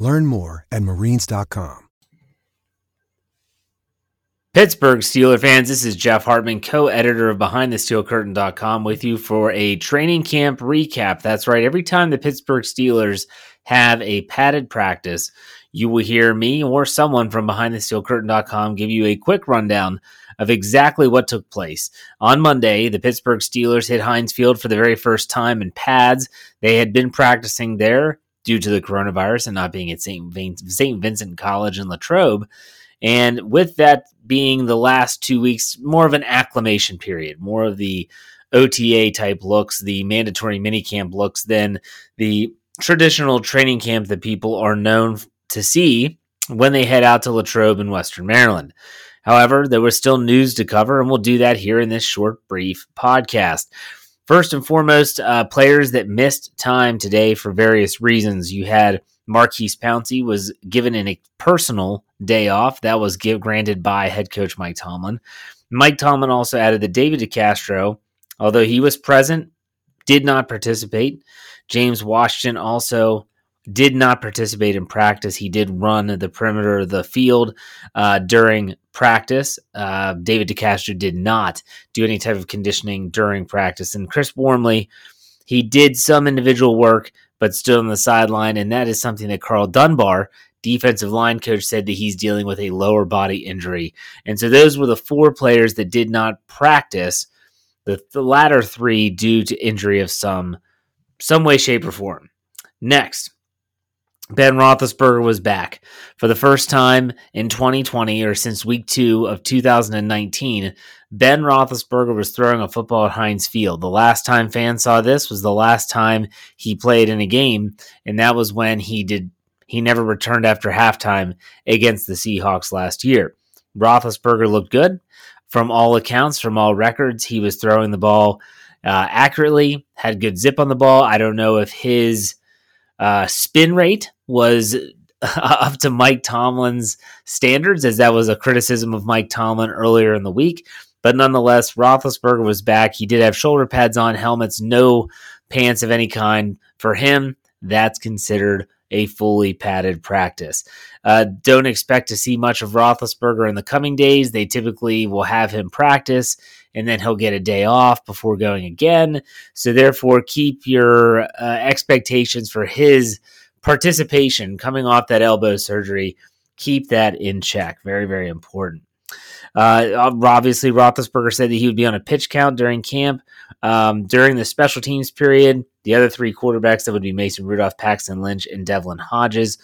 Learn more at marines.com. Pittsburgh Steeler fans, this is Jeff Hartman, co editor of BehindTheSteelCurtain.com, with you for a training camp recap. That's right, every time the Pittsburgh Steelers have a padded practice, you will hear me or someone from BehindTheSteelCurtain.com give you a quick rundown of exactly what took place. On Monday, the Pittsburgh Steelers hit Heinz Field for the very first time in pads. They had been practicing there due to the coronavirus and not being at St. St. Vincent College in Latrobe. And with that being the last two weeks, more of an acclimation period, more of the OTA type looks, the mandatory minicamp looks than the traditional training camp that people are known to see when they head out to Latrobe in Western Maryland. However, there was still news to cover, and we'll do that here in this short, brief podcast. First and foremost, uh, players that missed time today for various reasons. You had Maurkice Pouncey was given a personal day off. That was give, granted by head coach Mike Tomlin. Mike Tomlin also added that David DeCastro, although he was present, did not participate. James Washington also did not participate in practice. He did run the perimeter of the field uh, during practice. Uh, David DeCastro did not do any type of conditioning during practice. And Chris Wormley, he did some individual work, but stood on the sideline. And that is something that Karl Dunbar, defensive line coach, said that he's dealing with a lower body injury. And so those were the four players that did not practice. The, the latter three due to injury of some some way, shape, or form. Next, Ben Roethlisberger was back for the first time in 2020 or since week two of 2019. Ben Roethlisberger was throwing a football at Heinz Field. The last time fans saw this was the last time he played in a game, and that was when he did he never returned after halftime against the Seahawks last year. Roethlisberger looked good from all accounts, from all records. He was throwing the ball uh, accurately, had good zip on the ball. I don't know if his uh, spin rate was up to Mike Tomlin's standards, as that was a criticism of Mike Tomlin earlier in the week. But nonetheless, Roethlisberger was back. He did have shoulder pads on, helmets, no pants of any kind. For him, that's considered a fully padded practice. Uh, don't expect to see much of Roethlisberger in the coming days. They typically will have him practice and then he'll get a day off before going again. So, therefore, keep your uh, expectations for his participation coming off that elbow surgery. Keep that in check. Very, very important. Uh, obviously, Roethlisberger said that he would be on a pitch count during camp. Um, during the special teams period, the other three quarterbacks that would be Mason Rudolph, Paxton Lynch, and Devlin Hodges.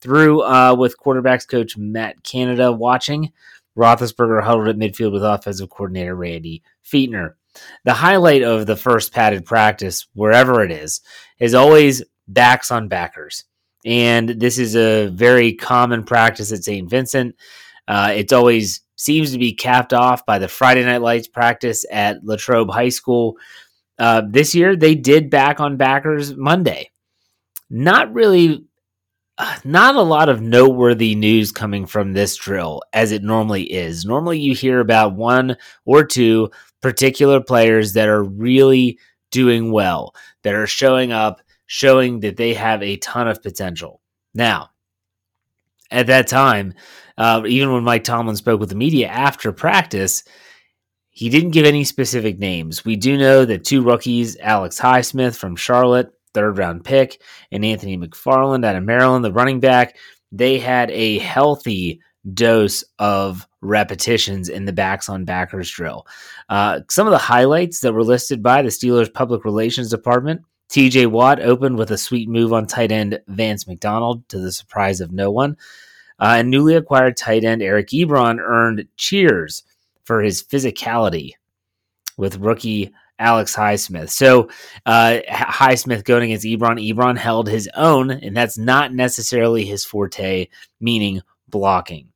Through uh, with quarterbacks coach Matt Canada watching, Roethlisberger huddled at midfield with offensive coordinator Randy Fichtner. The highlight of the first padded practice, wherever it is, is always backs on backers. And this is a very common practice at St. Vincent. Uh, it's always seems to be capped off by the Friday Night Lights practice at Latrobe High School. Uh, this year, they did back on backers Monday. Not really, not a lot of noteworthy news coming from this drill as it normally is. Normally, you hear about one or two particular players that are really doing well, that are showing up showing that they have a ton of potential. Now, at that time, uh, even when Mike Tomlin spoke with the media after practice, he didn't give any specific names. We do know that two rookies, Alex Highsmith from Charlotte, third round pick, and Anthony McFarland out of Maryland, the running back, they had a healthy dose of repetitions in the backs on backers drill. Uh, some of the highlights that were listed by the Steelers public relations department TJ Watt opened with a sweet move on tight end Vance McDonald to the surprise of no one. Uh, and newly acquired tight end Eric Ebron earned cheers for his physicality with rookie Alex Highsmith. So uh, Highsmith going against Ebron. Ebron held his own, and that's not necessarily his forte, meaning blocking.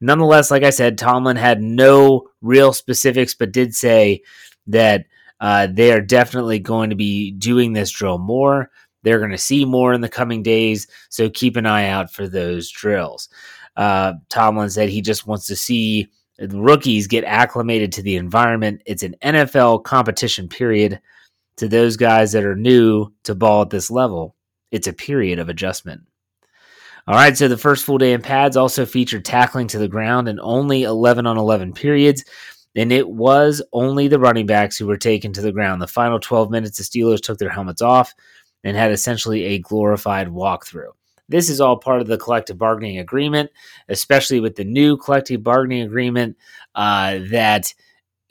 Nonetheless, like I said, Tomlin had no real specifics, but did say that uh, they are definitely going to be doing this drill more. They're going to see more in the coming days, so keep an eye out for those drills. Uh, Tomlin said he just wants to see rookies get acclimated to the environment. It's an NFL competition period. To those guys that are new to ball at this level, it's a period of adjustment. All right, so the first full day in pads also featured tackling to the ground and only 11 on 11 periods. And it was only the running backs who were taken to the ground. The final 12 minutes, the Steelers took their helmets off and had essentially a glorified walkthrough. This is all part of the collective bargaining agreement, especially with the new collective bargaining agreement uh, that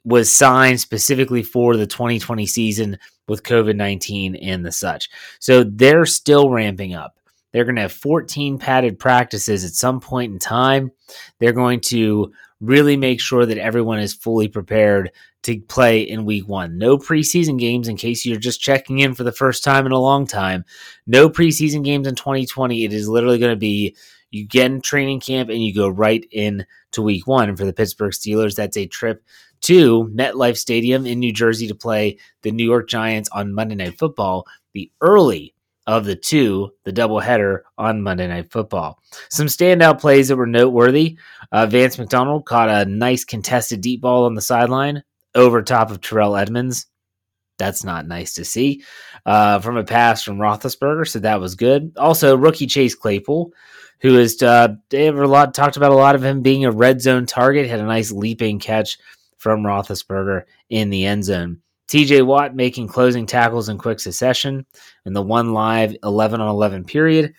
was signed specifically for the 2020 season with COVID 19 and the such. So they're still ramping up. They're going to have 14 padded practices at some point in time. They're going to really make sure that everyone is fully prepared to play in week one. No preseason games in case you're just checking in for the first time in a long time. No preseason games in 2020. It is literally going to be you get in training camp and you go right in to week one. And for the Pittsburgh Steelers, that's a trip to MetLife Stadium in New Jersey to play the New York Giants on Monday Night Football, the early of the two, the doubleheader on Monday Night Football. Some standout plays that were noteworthy. Uh, Vance McDonald caught a nice contested deep ball on the sideline over top of Terrell Edmunds. That's not nice to see. Uh, from a pass from Roethlisberger, so that was good. Also, rookie Chase Claypool, who is uh, a lot talked about a lot of him being a red zone target, had a nice leaping catch from Roethlisberger in the end zone. TJ Watt making closing tackles in quick succession in the one live 11 on 11 period.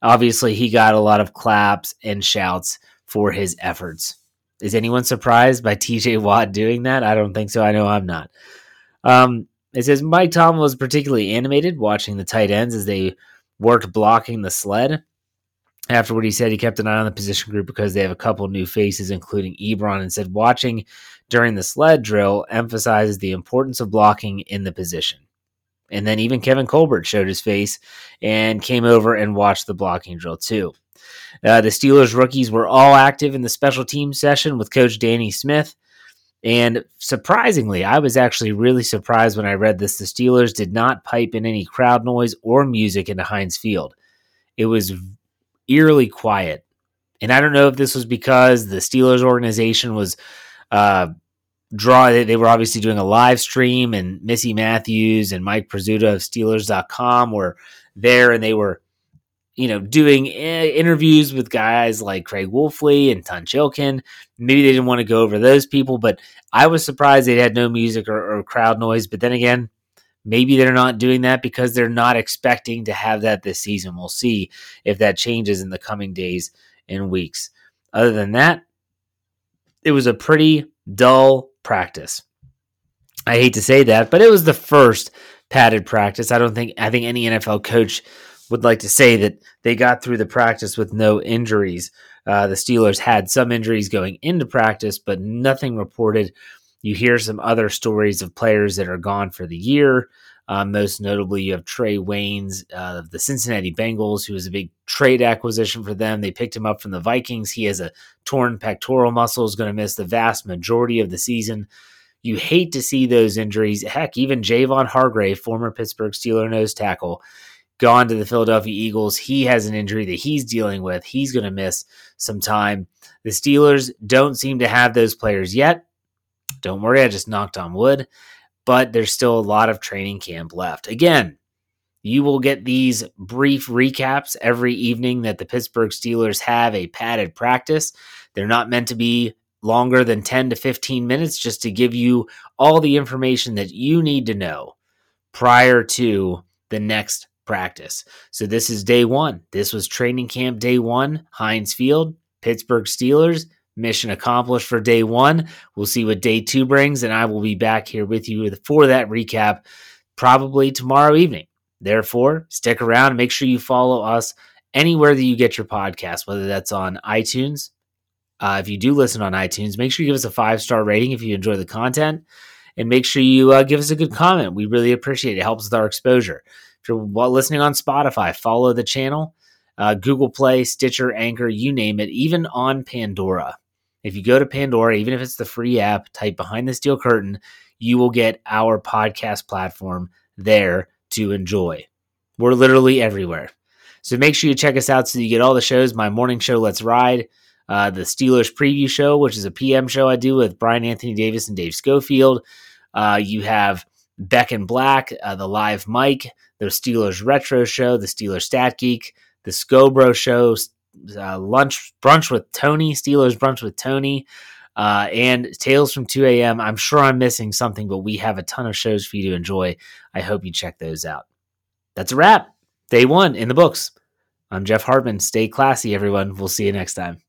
Obviously, he got a lot of claps and shouts for his efforts. Is anyone surprised by TJ Watt doing that? I don't think so. I know I'm not. Um, it says Mike Tomlin was particularly animated watching the tight ends as they worked blocking the sled. Afterward, he said he kept an eye on the position group because they have a couple new faces, including Ebron, and said watching during the sled drill emphasizes the importance of blocking in the position. And then even Kevin Colbert showed his face and came over and watched the blocking drill too. Uh, the Steelers rookies were all active in the special team session with Coach Danny Smith. And surprisingly, I was actually really surprised when I read this. The Steelers did not pipe in any crowd noise or music into Heinz Field. It was eerily quiet. And I don't know if this was because the Steelers organization was uh, draw. They were obviously doing a live stream, and Missy Matthews and Mike Prisuta of Steelers.com were there, and they were you know, doing eh, interviews with guys like Craig Wolfley and Tunch Ilkin. Maybe they didn't want to go over those people, but I was surprised they had no music or, or, crowd noise. But then again, maybe they're not doing that because they're not expecting to have that this season. We'll see if that changes in the coming days and weeks. Other than that, it was a pretty dull practice. I hate to say that, but it was the first padded practice. I don't think I think any NFL coach would like to say that they got through the practice with no injuries. Uh, the Steelers had some injuries going into practice, but nothing reported. You hear some other stories of players that are gone for the year. Uh, most notably, you have Trae Waynes uh, of the Cincinnati Bengals, who was a big trade acquisition for them. They picked him up from the Vikings. He has a torn pectoral muscle, is going to miss the vast majority of the season. You hate to see those injuries. Heck, even Javon Hargrave, former Pittsburgh Steeler nose tackle, gone to the Philadelphia Eagles. He has an injury that he's dealing with. He's going to miss some time. The Steelers don't seem to have those players yet. Don't worry, I just knocked on wood, but there's still a lot of training camp left. Again, you will get these brief recaps every evening that the Pittsburgh Steelers have a padded practice. They're not meant to be longer than 10 to 15 minutes just to give you all the information that you need to know prior to the next practice. So this is day one. This was training camp day one, Heinz Field, Pittsburgh Steelers. Mission accomplished for day one. We'll see what day two brings, and I will be back here with you for that recap probably tomorrow evening. Therefore, stick around make sure you follow us anywhere that you get your podcast, whether that's on iTunes. Uh, if you do listen on iTunes, make sure you give us a five star rating if you enjoy the content, and make sure you uh, give us a good comment. We really appreciate it. It helps with our exposure. If you're listening on Spotify, follow the channel. uh, Google Play, Stitcher, Anchor, you name it, even on Pandora. If you go to Pandora, even if it's the free app, type Behind the Steel Curtain, you will get our podcast platform there to enjoy. We're literally everywhere. So make sure you check us out so you get all the shows. My morning show, Let's Ride, uh, the Steelers preview show, which is a PM show I do with Brian Anthony Davis and Dave Schofield. Uh, you have Beck and Black, uh, the live mic, the Steelers retro show, the Steelers Stat Geek, the Scobro show, uh, lunch brunch with Tony, Steelers brunch with Tony, uh, and Tales from 2 a.m. I'm sure I'm missing something, but we have a ton of shows for you to enjoy. I hope you check those out. That's a wrap. Day one in the books. I'm Jeff Hartman. Stay classy, everyone. We'll see you next time.